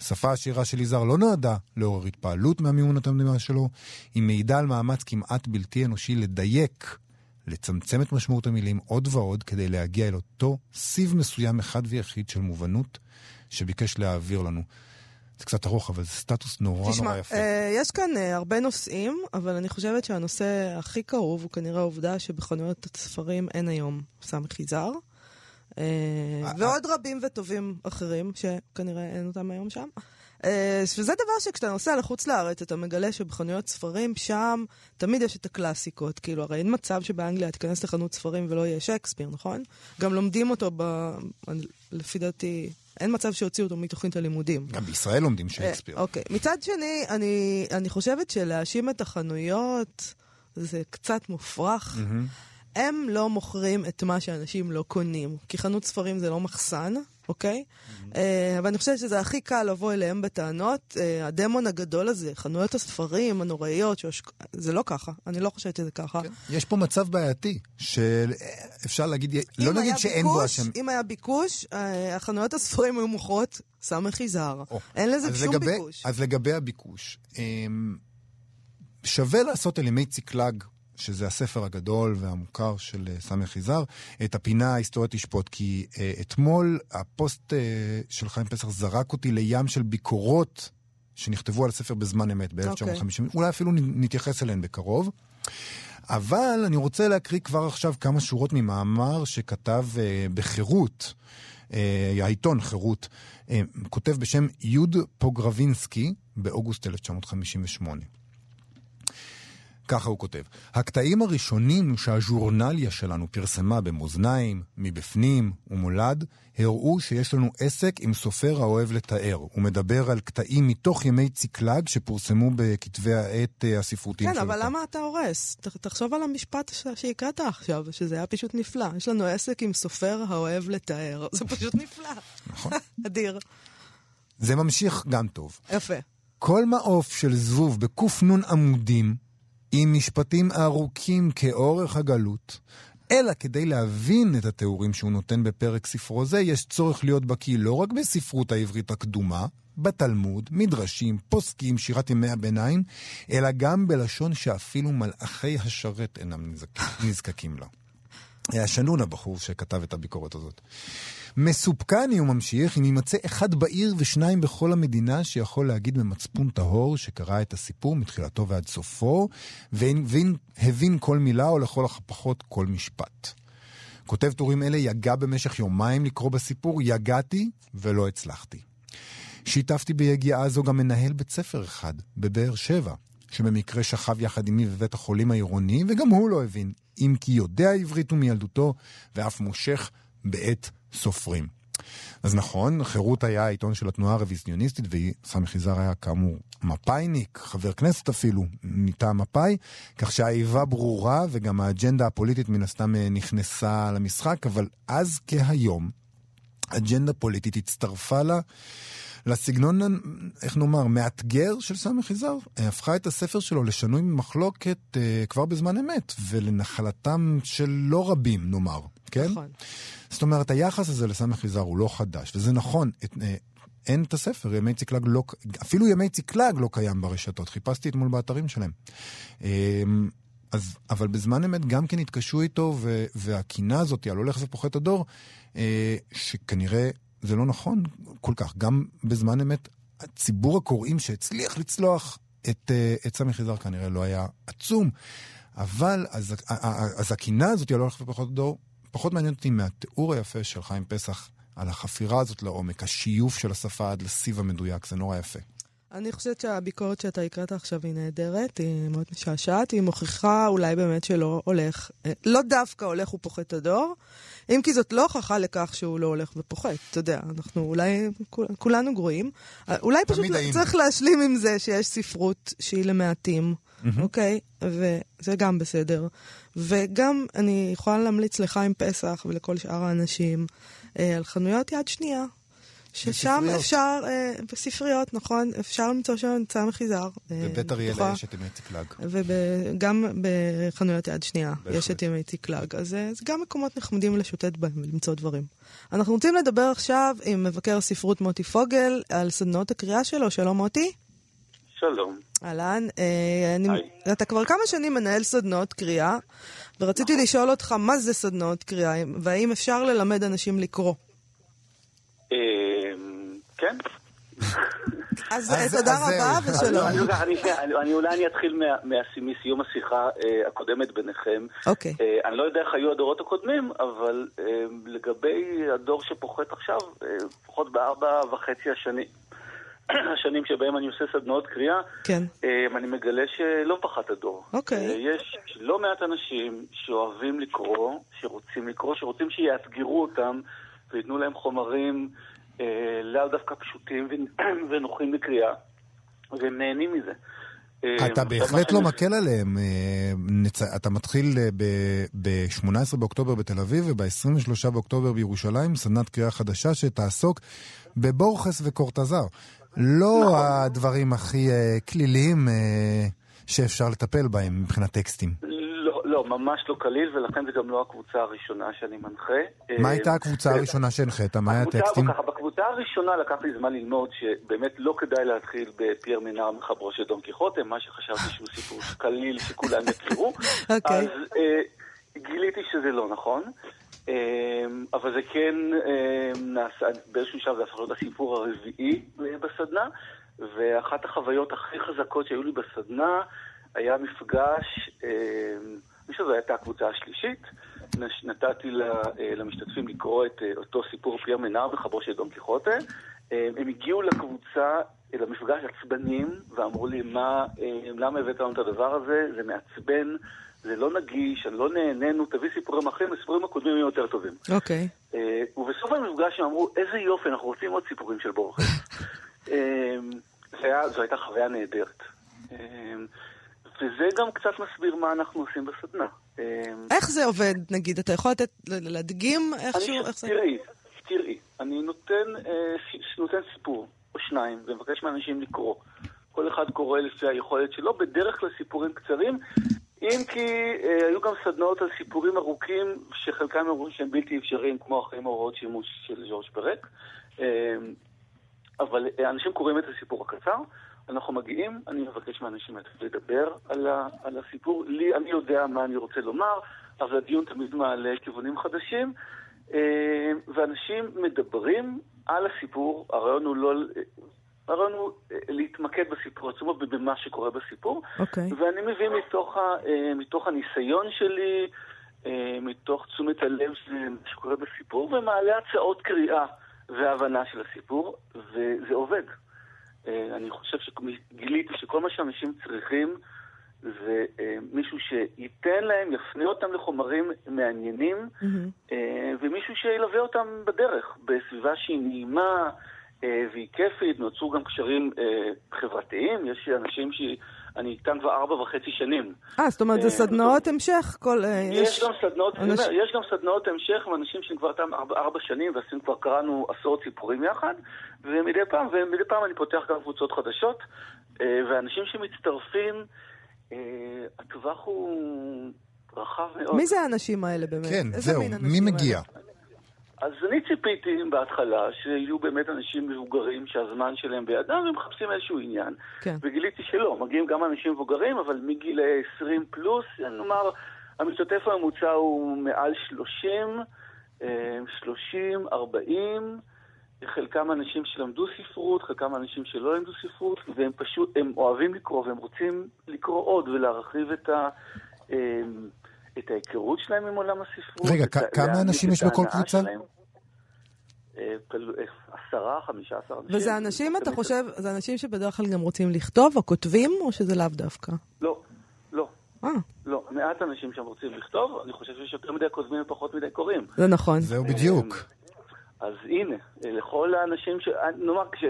השפה העשירה של יזהר לא נועדה לעורר התפעלות מהמימונות המדינה שלו, היא מעידה על מאמץ כמעט בלתי אנושי לדייק, לצמצם את משמעות המילים עוד ועוד כדי להגיע אל אותו סיב מסוים אחד ויחיד של מובנות שביקש להעביר לנו. זה קצת ארוך, אבל זה סטטוס נורא תשמע, נורא יפה. אה, יש כאן אה, הרבה נושאים, אבל אני חושבת שהנושא הכי כאוב הוא כנראה העובדה שבחנויות הספרים אין היום סמך יזהר. אה, ועוד. רבים וטובים אחרים, שכנראה אין אותם היום שם. וזה דבר שכשאתה נוסע לחוץ לארץ, אתה מגלה שבחנויות ספרים, שם תמיד יש את הקלאסיקות. כאילו, הרי אין מצב שבאנגליה תיכנס לחנות ספרים ולא יהיה שייקספיר, נכון? גם לומדים אותו, ב... לפי דעתי, אין מצב שהוציאו אותו מתוכנית הלימודים. גם בישראל לומדים שייקספיר. אוקיי. מצד שני, אני, אני חושבת שלהאשים את החנויות זה קצת מופרך. Mm-hmm. הם לא מוכרים את מה שאנשים לא קונים, כי חנות ספרים זה לא מחסן, אוקיי? Mm-hmm. Uh, אבל אני חושבת שזה הכי קל לבוא אליהם בטענות. Uh, הדמון הגדול הזה, חנויות הספרים הנוראיות, שוש... זה לא ככה, אני לא חושבת שזה ככה. כן. יש פה מצב בעייתי, שאפשר להגיד, לא נגיד שאין בו אשם. אם היה ביקוש, uh, החנויות הספרים היו מוכרות סמך יזהר. אין לזה שום לגבי, ביקוש. אז לגבי הביקוש, um, שווה לעשות אל ימי ציקלג שזה הספר הגדול והמוכר של אה, סמי חיזר, את הפינה ההיסטוריה תשפוט. כי uh, אתמול הפוסט uh, של חיים פסח זרק אותי לים של ביקורות שנכתבו על הספר בזמן אמת ב-1950. Okay. אוקיי. אולי אפילו נתייחס אליהן בקרוב. אבל אני רוצה להקריא כבר עכשיו כמה שורות ממאמר שכתב uh, בחירות, uh, העיתון חירות, uh, כותב בשם יוד פוגרבינסקי באוגוסט 1958. ככה הוא כותב: הקטעים הראשונים שהז'ורנליה שלנו פרסמה במאזניים, מבפנים ומולד, הראו שיש לנו עסק עם סופר האוהב לתאר. הוא מדבר על קטעים מתוך ימי ציקלג שפורסמו בכתבי העת אה, הספרותיים כן, שלו. אבל למה אתה הורס? ת- תחשוב על המשפט ש- שהקראת עכשיו, שזה היה פשוט נפלא. יש לנו עסק עם סופר האוהב לתאר. זה פשוט נפלא. נכון. אדיר. זה ממשיך גם טוב. יפה. כל מעוף של זבוב בק"ן עמודים, עם משפטים ארוכים כאורך הגלות, אלא כדי להבין את התיאורים שהוא נותן בפרק ספרו זה, יש צורך להיות בקיא לא רק בספרות העברית הקדומה, בתלמוד, מדרשים, פוסקים, שירת ימי הביניים, אלא גם בלשון שאפילו מלאכי השרת אינם נזק- נזקקים לה. היה שנון הבחור שכתב את הביקורת הזאת. מסופקני, הוא ממשיך, אם יימצא אחד בעיר ושניים בכל המדינה שיכול להגיד במצפון טהור שקרא את הסיפור מתחילתו ועד סופו, והבין הבין כל מילה או לכל הפחות כל משפט. כותב טורים אלה יגע במשך יומיים לקרוא בסיפור, יגעתי ולא הצלחתי. שיתפתי ביגיעה זו גם מנהל בית ספר אחד, בבאר שבע, שבמקרה שכב יחד עמי בבית החולים העירוני, וגם הוא לא הבין, אם כי יודע עברית ומילדותו, ואף מושך בעת סופרים. אז נכון, חירות היה העיתון של התנועה הרוויזיוניסטית, וסמי זר היה כאמור מפאיניק, חבר כנסת אפילו, מטעם מפא"י, כך שהאיבה ברורה, וגם האג'נדה הפוליטית מן הסתם אה, נכנסה למשחק, אבל אז כהיום, אג'נדה פוליטית הצטרפה לה. לסגנון, איך נאמר, מאתגר של סמי חיזר, אה, הפכה את הספר שלו לשנוי במחלוקת אה, כבר בזמן אמת, ולנחלתם של לא רבים, נאמר, כן? נכון. זאת אומרת, היחס הזה לסמי חיזר הוא לא חדש, וזה נכון, את, אה, אין את הספר, ימי ציקלג לא, אפילו ימי ציקלג לא קיים ברשתות, חיפשתי אתמול באתרים שלהם. אה, אז, אבל בזמן אמת גם כן התקשו איתו, ו, והקינה הזאת על הולך ופוחת הדור, אה, שכנראה זה לא נכון כל כך. גם בזמן אמת, ציבור הקוראים שהצליח לצלוח את, אה, את סמי חיזר כנראה לא היה עצום, אבל אז, אז הקינה הזאת על הולך ופוחת הדור, פחות מעניין אותי מהתיאור היפה של חיים פסח על החפירה הזאת לעומק, השיוף של השפה עד לסיב המדויק, זה נורא יפה. אני חושבת שהביקורת שאתה הקראת עכשיו היא נהדרת, היא מאוד משעשעת, היא מוכיחה אולי באמת שלא הולך, אה, לא דווקא הולך ופוחת הדור, אם כי זאת לא הוכחה לכך שהוא לא הולך ופוחת, אתה יודע, אנחנו אולי, כול, כולנו גרועים. אה, אולי פשוט. צריך להשלים עם זה שיש ספרות שהיא למעטים, אוקיי? וזה גם בסדר. וגם אני יכולה להמליץ לחיים פסח ולכל שאר האנשים אה, על חנויות יד שנייה. ששם. אפשר, אה, בספריות, נכון, אפשר למצוא שם נמצא מחיזר. אה, בבית אריאל בטוחה. יש את ימי ציקלג. וגם בחנויות יד שנייה בהחלט. יש את ימי ציקלג, אז אה, זה גם מקומות נחמדים לשוטט בהם ולמצוא דברים. אנחנו רוצים לדבר עכשיו עם מבקר הספרות מוטי פוגל על סדנאות הקריאה שלו, שלום מוטי. שלום. אהלן, אה, אני-. אתה כבר כמה שנים מנהל סדנאות קריאה, ורציתי לשאול אותך מה זה סדנאות קריאה, והאם אפשר ללמד אנשים לקרוא. אמ, כן. אז אז- אה, תודה אז רבה. ושלום. אני- אולי אני אתחיל מה- מה- מסיום השיחה אה, הקודמת ביניכם. אוקיי. אה, אני לא יודע איך היו הדורות הקודמים, אבל אה, לגבי הדור שפוחת עכשיו, אה, לפחות בארבע וחצי השנים, השנים שבהם אני עושה סדנאות קריאה, כן. אה, אני מגלה שלא פחת הדור. אוקיי. אה, יש לא מעט אנשים שאוהבים לקרוא, שרוצים לקרוא, שרוצים שיאתגרו אותם וייתנו להם חומרים אה, לאו דווקא פשוטים ונוחים לקריאה, והם נהנים מזה. אה, אתה בהחלט לא מקל עליהם. אתה מתחיל ב-18 באוקטובר בתל אביב וב-23 באוקטובר בירושלים, סדנת קריאה חדשה שתעסוק בבורכס וקורטזר. לא נכון. הדברים הכי אה, כליליים אה, שאפשר לטפל בהם מבחינת טקסטים. לא, לא, ממש לא קליל, ולכן זה גם לא הקבוצה הראשונה שאני מנחה. מה אה, הייתה הקבוצה ו- הראשונה שהנחית? מה היה הטקסטים? ככה, בקבוצה הראשונה לקח לי זמן ללמוד שבאמת לא כדאי להתחיל בפייר מנהר מחברו של דון קיחוטה, מה שחשבתי שהוא סיפור קליל שכולם יכירו. אוקיי. אז אה, גיליתי שזה לא נכון. אה, אבל זה כן אה, נעשה, באיזשהו שלב זה הפך להיות הסיפור הרביעי אה, בסדנה, ואחת החוויות הכי חזקות שהיו לי בסדנה היה מפגש, אה, אני חושב שזו הייתה הקבוצה השלישית, נתתי אה, למשתתפים לקרוא את אה, אותו סיפור פייר מנהר בחברו של דון קיחוטה, הם הגיעו לקבוצה, למפגש עצבנים, ואמרו לי, מה, למה הבאת לנו את הדבר הזה? זה מעצבן, זה לא נגיש, אני לא נהנינו, תביא סיפורים אחרים, הסיפורים הקודמים יהיו יותר טובים. אוקיי. אה, ובסוף המפגש הם אמרו, איזה יופי, אנחנו רוצים עוד סיפורים של בורכס. אה, זה היה- זו הייתה חוויה נהדרת. אה, וזה גם קצת מסביר מה אנחנו עושים בסדנה. אה, איך זה עובד, נגיד? אתה יכול לתת, להדגים איכשהו? אני, איך זה... תראי, תראי, אני נותן, אה, נותן סיפור או שניים ומבקש מאנשים לקרוא. כל אחד קורא לפי היכולת שלו, בדרך כלל סיפורים קצרים, אם כי אה, היו גם סדנאות על סיפורים ארוכים, שחלקם אמרו שהם בלתי אפשריים, כמו החיים ההוראות שימוש של ז'ורג' פרק. אה, אבל אה, אנשים קוראים את הסיפור הקצר, אנחנו מגיעים, אני מבקש מאנשים לדבר על, הסיפור. לי, אני יודע מה אני רוצה לומר, אבל הדיון תמיד מעלה כיוונים חדשים, ואנשים מדברים על הסיפור, הרעיון הוא לא... הרעיון הוא אה, להתמקד בסיפור עצמו ובמה שקורה בסיפור, אוקיי. ואני מביא מתוך, ה, אה, מתוך הניסיון שלי, אה, מתוך תשומת הלב של מה שקורה בסיפור, ומעלה הצעות קריאה והבנה של הסיפור, וזה עובד. אני חושב שגיליתי שכל מה שאנשים צריכים זה מישהו שייתן להם, יפנה אותם לחומרים מעניינים. אה, ומישהו שילווה אותם בדרך, בסביבה שהיא נעימה והיא כיפית, נוצרו גם קשרים אה, חברתיים, יש אנשים שאני איתם כבר ארבע וחצי שנים. אה, זאת אומרת, זה אה, סדנאות המשך? כל... אה, יש גם סדנאות, אני אנשים- אומר, יש גם סדנאות המשך עם אנשים שכבר איתם ארבע, ארבע שנים ועשינו כבר קראנו עשרות סיפורים יחד ומדי פעם, ומדי פעם אני פותח גם קבוצות חדשות אה, ואנשים שמצטרפים, אה, הטווח הוא רחב מאוד. מי זה האנשים האלה באמת? כן, זהו, מי מגיע? האלה? אז אני ציפיתי בהתחלה שיהיו באמת אנשים מבוגרים שהזמן שלהם בידם ומחפשים איזשהו עניין. כן. וגיליתי שלא, מגיעים גם אנשים מבוגרים, אבל מגיל 20 פלוס, נאמר, המשתתף הממוצע הוא מעל 30, אה, 30, 40, חלקם אנשים שלמדו ספרות, חלקם אנשים שלא למדו ספרות, והם פשוט, הם אוהבים לקרוא והם רוצים לקרוא עוד ולהרחיב את ה... אה, את ההיכרות שלהם עם עולם הספרות. רגע, את כמה אנשים יש בכל קבוצה? אה, אה, עשרה, חמישה עשר אנשים. וזה אנשים, אתה חושב, זה אנשים שבדרך כלל גם רוצים לכתוב או כותבים, או שזה לאו דווקא? לא, לא, אה, לא. מעט אנשים שם רוצים לכתוב, אני חושב שיש יותר מדי כותבים ופחות מדי קוראים. זה נכון. זהו בדיוק. אז הנה, אה, לכל האנשים ש... אה, נאמר, כש...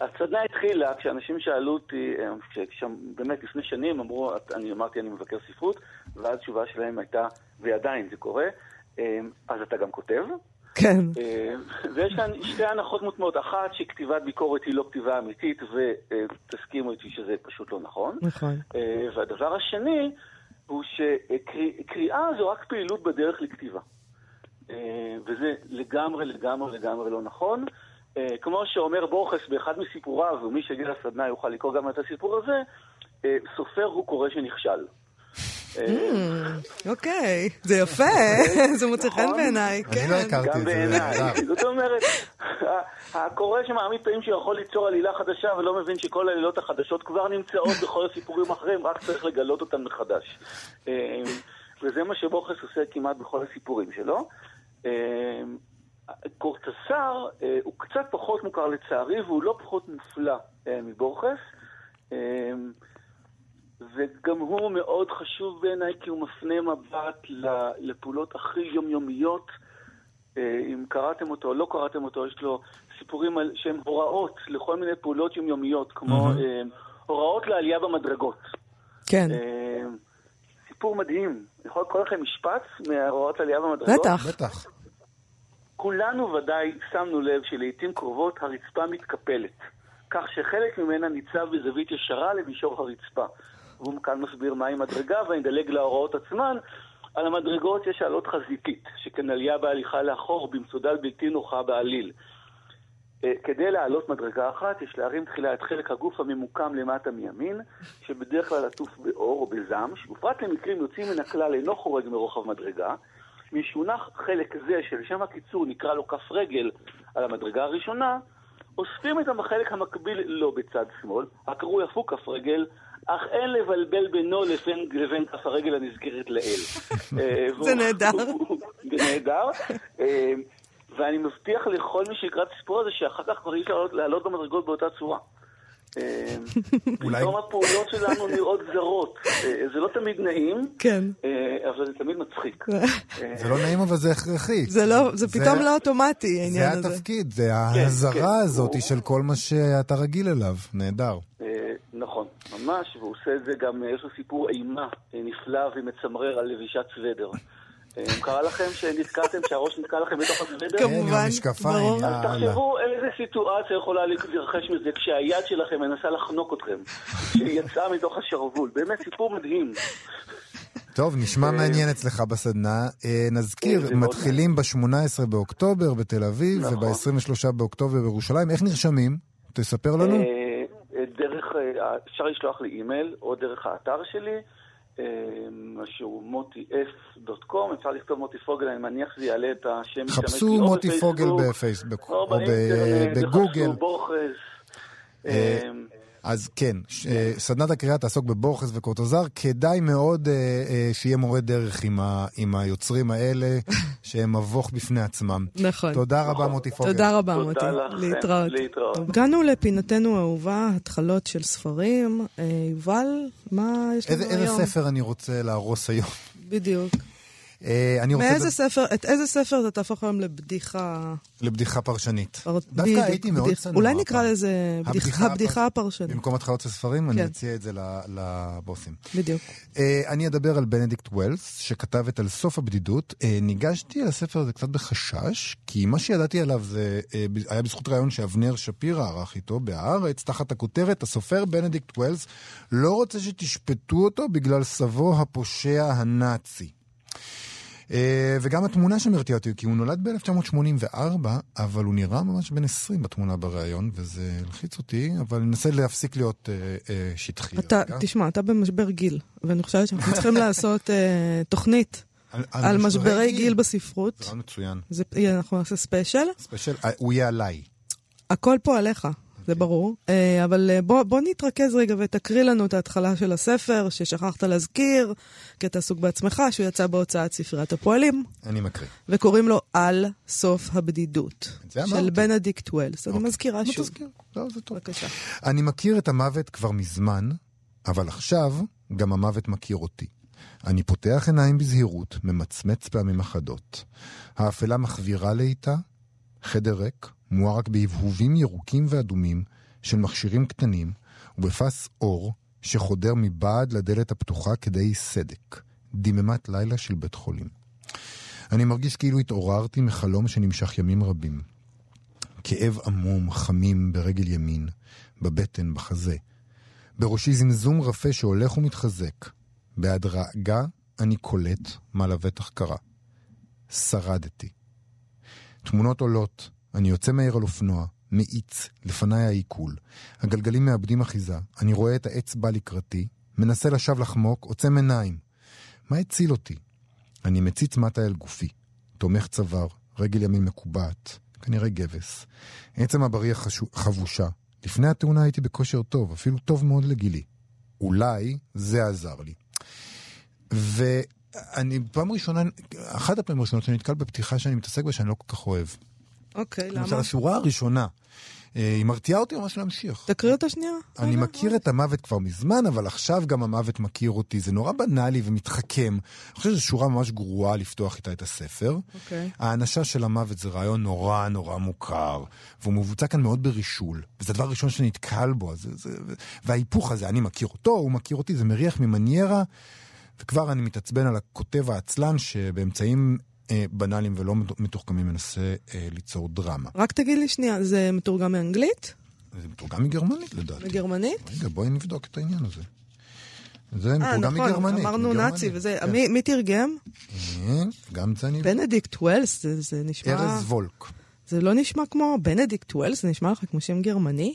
הסדנה התחילה כשאנשים שאלו אותי, כששם, באמת לפני שנים אמרו, אני אמרתי אני מבקר ספרות, ואז התשובה שלהם הייתה, ועדיין זה קורה, אה, אז אתה גם כותב? כן. אה, ויש כאן שתי הנחות מוטמעות. אחת, שכתיבת ביקורת היא לא כתיבה אמיתית, ותסכימו איתי שזה פשוט לא נכון. נכון. אה, והדבר השני, הוא שקריאה זו רק פעילות בדרך לכתיבה. וזה לגמרי, לגמרי, לגמרי לא נכון. אה, כמו שאומר בורכס באחד מסיפוריו, ומי שיגיע לסדנה יוכל לקרוא גם את הסיפור הזה, אה, סופר הוא קורא שנכשל. אה, אוקיי, זה יפה, זה מוצא חן נכון. בעיניי, אני כן. לא הכרתי גם את זה, זה בעיניי. נהדר. זאת אומרת, הקורא שמעמיד פעמים שיכול ליצור עלילה חדשה ולא מבין שכל העלילות החדשות כבר נמצאות בכל הסיפורים האחרים, רק צריך לגלות אותן מחדש. וזה מה שבוכס עושה כמעט בכל הסיפורים שלו. קורטסר אה, הוא קצת פחות מוכר לצערי, והוא לא פחות מופלא אה, מבורכס. אה, וגם הוא מאוד חשוב בעיניי כי הוא מפנה מבט ל- לפעולות הכי יומיומיות. אם קראתם אותו או לא קראתם אותו, יש לו סיפורים על, שהם הוראות לכל מיני פעולות יומיומיות, כמו אה, הוראות לעלייה במדרגות. כן, אה, סיפור מדהים. יכול לקרוא לכם משפט מההוראות לעלייה במדרגות? בטח. בטח. כולנו ודאי שמנו לב שלעיתים קרובות הרצפה מתקפלת, כך שחלק ממנה ניצב בזווית ישרה למישור הרצפה. והוא כאן מסביר מהי מדרגה, ואני אדלג להוראות עצמן. על המדרגות יש עלות חזיתית, שכן עלייה בהליכה לאחור במצודה בלתי נוחה בעליל. אה, כדי לעלות מדרגה אחת, יש להרים תחילה את חלק הגוף הממוקם למטה מימין, שבדרך כלל עטוף באור או בזעם, שבפרט למקרים יוצאים מן הכלל אינו חורג מרוחב מדרגה, משהונח חלק זה, שלשם הקיצור נקרא לו כף רגל, על המדרגה הראשונה, אוספים את החלק המקביל לו בצד שמאל, הקרוי אף הוא כף רגל, אך אין לבלבל בינו לבין, לבין כף הרגל הנזכרת לעיל. אה, זה נהדר. זה נהדר. אה, ואני מבטיח לכל מי שיקרא את הסיפור הזה שאחר כך כבר אי אפשר לעלות במדרגות באותה צורה. אה, אולי- פתאום הפעולות שלנו נראות זרות. אה, זה לא תמיד נעים, כן. אה, אבל זה תמיד מצחיק. זה לא נעים, אבל זה הכרחי. זה לא, זה פתאום לא אוטומטי, זה העניין הזה. התפקיד, זה ההזרה כן. הזאת הוא- של כל מה שאתה רגיל אליו. נהדר. נכון, ממש, והוא עושה את זה גם, יש לו סיפור אימה נפלא ומצמרר על לבישת סוודר. אה, קרה לכם שנתקעתם, שהראש נתקע לכם בתוך הסוודר? כמובן, כן, ברור. אז. תחשבו איזה סיטואציה יכולה להתרחש מזה כשהיד שלכם מנסה לחנוק אתכם, שהיא יצאה מתוך השרוול. באמת סיפור מדהים. טוב, נשמע מעניין אצלך בסדנה. אה, נזכיר, אה, מתחילים ב-18 באוקטובר בתל אביב, נכון. וב-23 באוקטובר בירושלים. איך נרשמים? תספר לנו. אה, אה, דרך, אה, אפשר לשלוח לי אימייל או דרך האתר שלי, אה, שהוא motif.com, אפשר לכתוב מוטי פוגל, אני מניח שזה יעלה את השם משתמש חפשו מוטי פוגל בפייסבוק, בפייסבוק, או באינטרנט, בגוגל. אז כן, ש- אה, סדנת הקריאה תעסוק בבורכס וקורטוזר. כדאי מאוד אה, אה, שיהיה מורה דרך עם ה- עם היוצרים האלה, שהם מבוך בפני עצמם. נכון. תודה רבה, מוטי פוגל. תודה רבה, תודה מוטי. לכם. להתראות. להתראות. הגענו לפינתנו האהובה, התחלות של ספרים. יובל, מה יש לנו איזה היום? איזה ספר אני רוצה להרוס היום? בדיוק. אה, אני רוצה מאיזה ספר, את איזה ספר אתה תהפוך היום לבדיחה... לבדיחה פרשנית. פר- דווקא בדיוק, הייתי מאוד צנוע. אולי נקרא. לזה הבדיחה בדיחה- הבדיחה הפר- הפרשנית. במקום התחלות של ספרים, אני כן. אציע את זה לבוסים. בדיוק. אה, אני אדבר על בנדיקט ווילס, שכתב את על סוף הבדידות. אה, ניגשתי על הספר הזה קצת בחשש, כי מה שידעתי עליו זה היה בזכות ראיון שאבנר שפירא ערך איתו בהארץ, תחת הכותרת, הסופר בנדיקט ווילס לא רוצה שתשפטו אותו בגלל סבו הפושע הנאצי. אה, וגם התמונה שם הרתיעה אותי, כי הוא נולד ב-1984, אבל הוא נראה ממש בן 20 בתמונה בריאיון, וזה הלחיץ אותי, אבל אני אנסה להפסיק להיות אה, אה, שטחי. אתה, רגע. תשמע, אתה במשבר גיל, ואני חושבת שאנחנו צריכים לעשות תוכנית על, על משברי גיל בספרות. זה רעיון מצוין. זה, אנחנו נעשה ספיישל. ספיישל, הוא יהיה עליי. הכל פה עליך, זה ברור. אה, אבל אה, בוא, בוא נתרכז רגע ותקריא לנו את ההתחלה של הספר, ששכחת להזכיר, כי אתה עסוק בעצמך, שהוא יצא בהוצאת ספריית הפועלים, אני מקריא. וקוראים לו על סוף הבדידות, זה של אמרתי. בנדיקט ווילס. אני אוקיי. מזכירה לא שוב. תזכיר, לא, זה טוב. בבקשה. אני מכיר את המוות כבר מזמן, אבל עכשיו גם המוות מכיר אותי. אני פותח עיניים בזהירות, ממצמץ פעמים אחדות. האפלה מחווירה לאיטה, חדר ריק, מואר רק בהבהובים ירוקים ואדומים של מכשירים קטנים, ובפס אור שחודר מבעד לדלת הפתוחה כדי סדק. דממת לילה של בית חולים. אני מרגיש כאילו התעוררתי מחלום שנמשך ימים רבים. כאב עמום, חמים ברגל ימין, בבטן, בחזה. בראשי זמזום רפה שהולך ומתחזק. בהדרגה אני קולט מה לבטח קרה. שרדתי. תמונות עולות, אני יוצא מהר על אופנוע, מאיץ, לפניי העיכול. הגלגלים מאבדים אחיזה, אני רואה את העץ בא לקראתי, מנסה לשווא לחמוק, עוצם עיניים. מה הציל אותי? אני מציץ מטה אל גופי, תומך צוואר, רגל ימין מקובעת, כנראה גבס. עצם הבריח חשו- חבושה. לפני התאונה הייתי בכושר טוב, אפילו טוב מאוד לגילי. אולי זה עזר לי. ואני פעם ראשונה, אחת הפעמים הראשונות שאני נתקל בפתיחה שאני מתעסק בה שאני לא כל כך אוהב. אוקיי, למשל, למה? השורה הראשונה, אה, היא מרתיעה אותי ממש להמשיך. תקריא אותה שנייה. אני. מכיר את המוות כבר מזמן, אבל עכשיו גם המוות מכיר אותי. זה נורא בנאלי ומתחכם. אני חושב שזו שורה ממש גרועה לפתוח איתה את הספר. אוקיי. האנשה של המוות זה רעיון נורא נורא מוכר, והוא מבוצע כאן מאוד ברישול. וזה הדבר הראשון שנתקל בו. זה, זה, וההיפוך הזה, אני מכיר אותו, הוא מכיר אותי, זה מריח ממניירה, וכבר אני מתעצבן על הכותב העצלן שבאמצעים אה, בנאליים ולא מתוחכמים מנסה אה, ליצור דרמה. רק תגיד לי שנייה, זה מתורגם מאנגלית? זה מתורגם מגרמנית לדעתי. מגרמנית? רגע, בואי נבדוק את העניין הזה. זה אה, מתורגם נכון, מגרמנית. אמרנו מגרמנית, נאצי וזה. כן. מי- מי תרגם? אה, גם זה אני... בנדיקט ווילס, זה- זה נשמע... ארז וולק. זה לא נשמע כמו בנדיקט ווילס, זה נשמע לך כמו שם גרמני?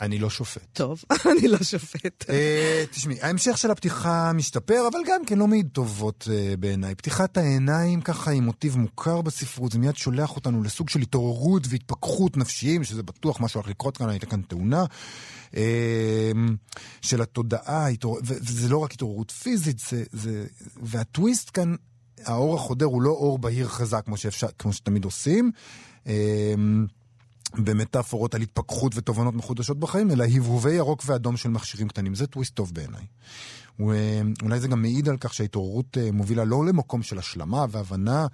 אני לא שופט. טוב, אני לא שופט. אה, תשמעי, ההמשך של הפתיחה משתפר, אבל גם כן לא מעיד טובות אה, בעיניי. פתיחת העיניים ככה היא מוטיב מוכר בספרות, זה מיד שולח אותנו לסוג של התעוררות והתפכחות נפשיים, שזה בטוח משהו הולך לקרות כאן, הייתה כאן תאונה. אה, של התודעה, וזה לא רק התעוררות פיזית, זה, זה... והטוויסט כאן האור החודר הוא לא אור בהיר חזק כמו, שאפשר, כמו שתמיד עושים. אה, במטאפורות על התפכחות ותובנות מחודשות בחיים, אלא הבהובי ירוק ואדום של מכשירים קטנים. זה טוויסט טוב בעיניי. אולי זה גם מעיד על כך שההתעוררות אה, מובילה לא למקום של השלמה והבנה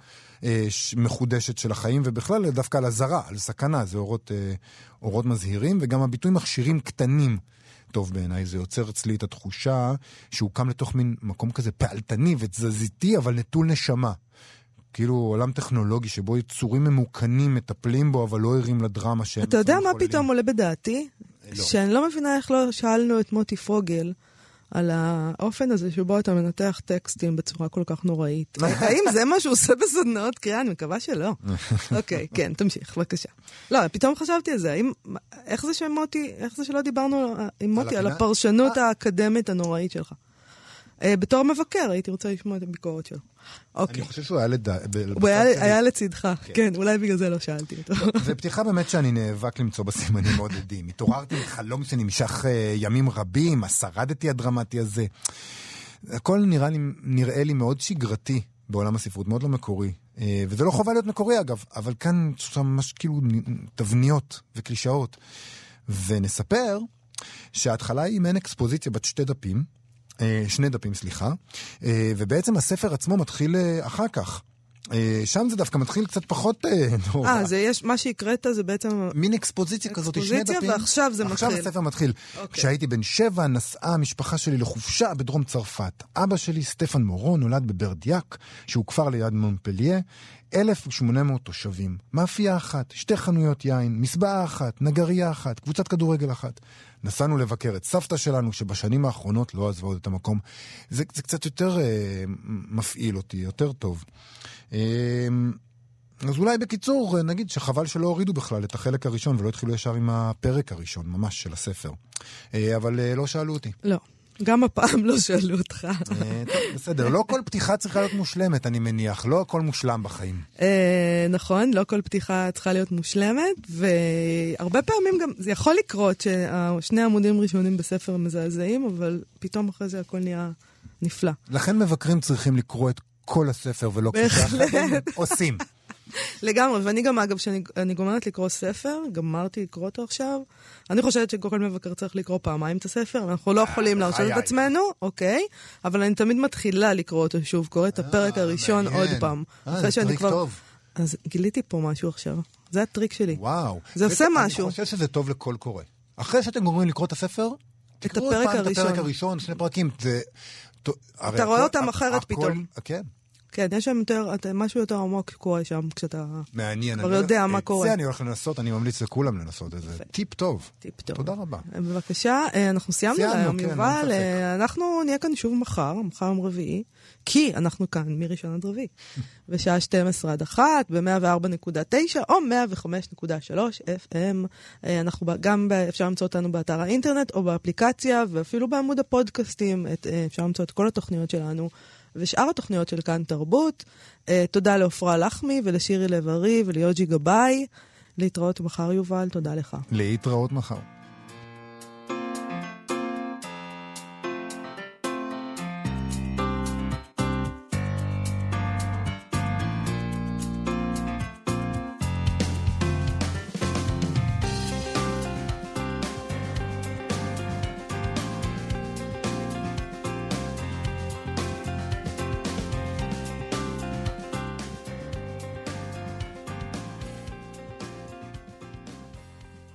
אה, מחודשת של החיים, ובכלל דווקא על אזהרה, על סכנה, זה אורות, אה, אורות מזהירים, וגם הביטוי מכשירים קטנים. טוב בעיניי, זה יוצר אצלי את התחושה שהוא קם לתוך מין מקום כזה פעלתני ותזזיתי, אבל נטול נשמה. כאילו עולם טכנולוגי שבו יצורים ממוכנים מטפלים בו, אבל לא ערים לדרמה שהם... אתה יודע מה פתאום עולה בדעתי? לא. שאני לא מבינה איך לא שאלנו את מוטי פוגל. על האופן הזה שבו אתה מנתח טקסטים בצורה כל כך נוראית. האם זה מה שהוא עושה בסדנאות קריאה? אני מקווה שלא. אוקיי, כן, תמשיך, בבקשה. לא, פתאום חשבתי על זה, האם, איך זה שמוטי, איך זה שלא דיברנו עם מוטי על הפרשנות האקדמית הנוראית שלך? אה, בתור מבקר, הייתי רוצה לשמוע את הביקורת שלו. אוקיי. אני חושב שהוא היה לדע... הוא היה לצדך, כן. כן, אולי בגלל זה לא שאלתי אותו. זו פתיחה באמת שאני נאבק למצוא בסימנים מעודדים. התעוררתי מחלום שנמשך אה, ימים רבים, השרדתי הדרמטי הזה. הכל נראה לי, נראה לי מאוד שגרתי בעולם הספרות, מאוד לא מקורי. אה, וזה לא חובה להיות מקורי אגב, אבל כאן יש ממש כאילו תבניות וקלישאות. ונספר שההתחלה היא מעין אקספוזיציה בת שתי דפים, שני דפים, סליחה, אה, ובעצם הספר עצמו מתחיל אה, אחר כך. שם זה דווקא מתחיל קצת פחות נורא. אה, זה יש, מה שהקראת זה בעצם... מין אקספוזיציה כזאת, שני דפים. אקספוזיציה, ועכשיו זה עכשיו מתחיל. עכשיו הספר מתחיל. Okay. אוקיי. כשהייתי בן שבע, נסעה המשפחה שלי לחופשה בדרום צרפת. אבא שלי, סטפן מורו, נולד בברדיאק, שהוא כפר ליד מונפליה. 1,800 תושבים, מאפייה אחת, שתי חנויות יין, מסבעה אחת, נגרייה אחת, קבוצת כדורגל אחת. נסענו לבקר את סבתא שלנו, שבשנים האחרונות לא עזבה עוד את המקום. זה, זה קצת יותר אה, מפעיל אותי, יותר טוב. אה, אז אולי בקיצור, נגיד שחבל שלא הורידו בכלל את החלק הראשון ולא התחילו ישר עם הפרק הראשון, ממש, של הספר. אה, אבל אה, לא שאלו אותי. לא. גם הפעם לא שאלו אותך. אה, בסדר, לא כל פתיחה צריכה להיות מושלמת, אני מניח. לא הכל מושלם בחיים. אה, נכון, לא כל פתיחה צריכה להיות מושלמת, והרבה פעמים גם, זה יכול לקרות ששני עמודים ראשונים בספר מזעזעים, אבל פתאום אחרי זה הכל נהיה נפלא. לכן מבקרים צריכים לקרוא את כל הספר ולא כפי שאחרים עושים. לגמרי, ואני גם, אגב, כשאני גומרת לקרוא ספר, גמרתי לקרוא אותו עכשיו, אני חושבת שכל מבקר צריך לקרוא פעמיים את הספר, אנחנו לא יכולים להרשות את עצמנו, אוקיי, אבל אני תמיד מתחילה לקרוא אותו שוב, קורא את הפרק אה, הראשון עוד פעם. אה, זה טריק טוב. אז גיליתי פה משהו עכשיו, זה הטריק שלי. וואו. זה עושה משהו. אני חושב שזה טוב לכל קורא. אחרי שאתם גומרים לקרוא את הספר, תקראו את הפרק הראשון, שני פרקים. אתה רואה אותם אחרת פתאום. כן. כן, יש שם יותר, משהו יותר עמוק קורה שם, כשאתה מעניין, כבר יודע מה קורה. את זה אני הולך לנסות, אני ממליץ לכולם לנסות את זה. טיפ טוב. טיפ טוב. תודה רבה. בבקשה, אה, אנחנו סיימנו היום, כן, יובל. אה, אנחנו נהיה כאן שוב מחר, מחר יום רביעי, כי אנחנו כאן מראשון עד רביעי, בשעה 12 עד 1, ב-104.9 או 105.3 FM. אה, אנחנו גם, אפשר למצוא אותנו באתר האינטרנט או באפליקציה, ואפילו בעמוד הפודקאסטים, אפשר למצוא את כל התוכניות שלנו. ושאר התוכניות של כאן תרבות. Uh, תודה לעפרה לחמי ולשירי לב-ארי וליוג'י גבאי. להתראות מחר, יובל, תודה לך. להתראות מחר.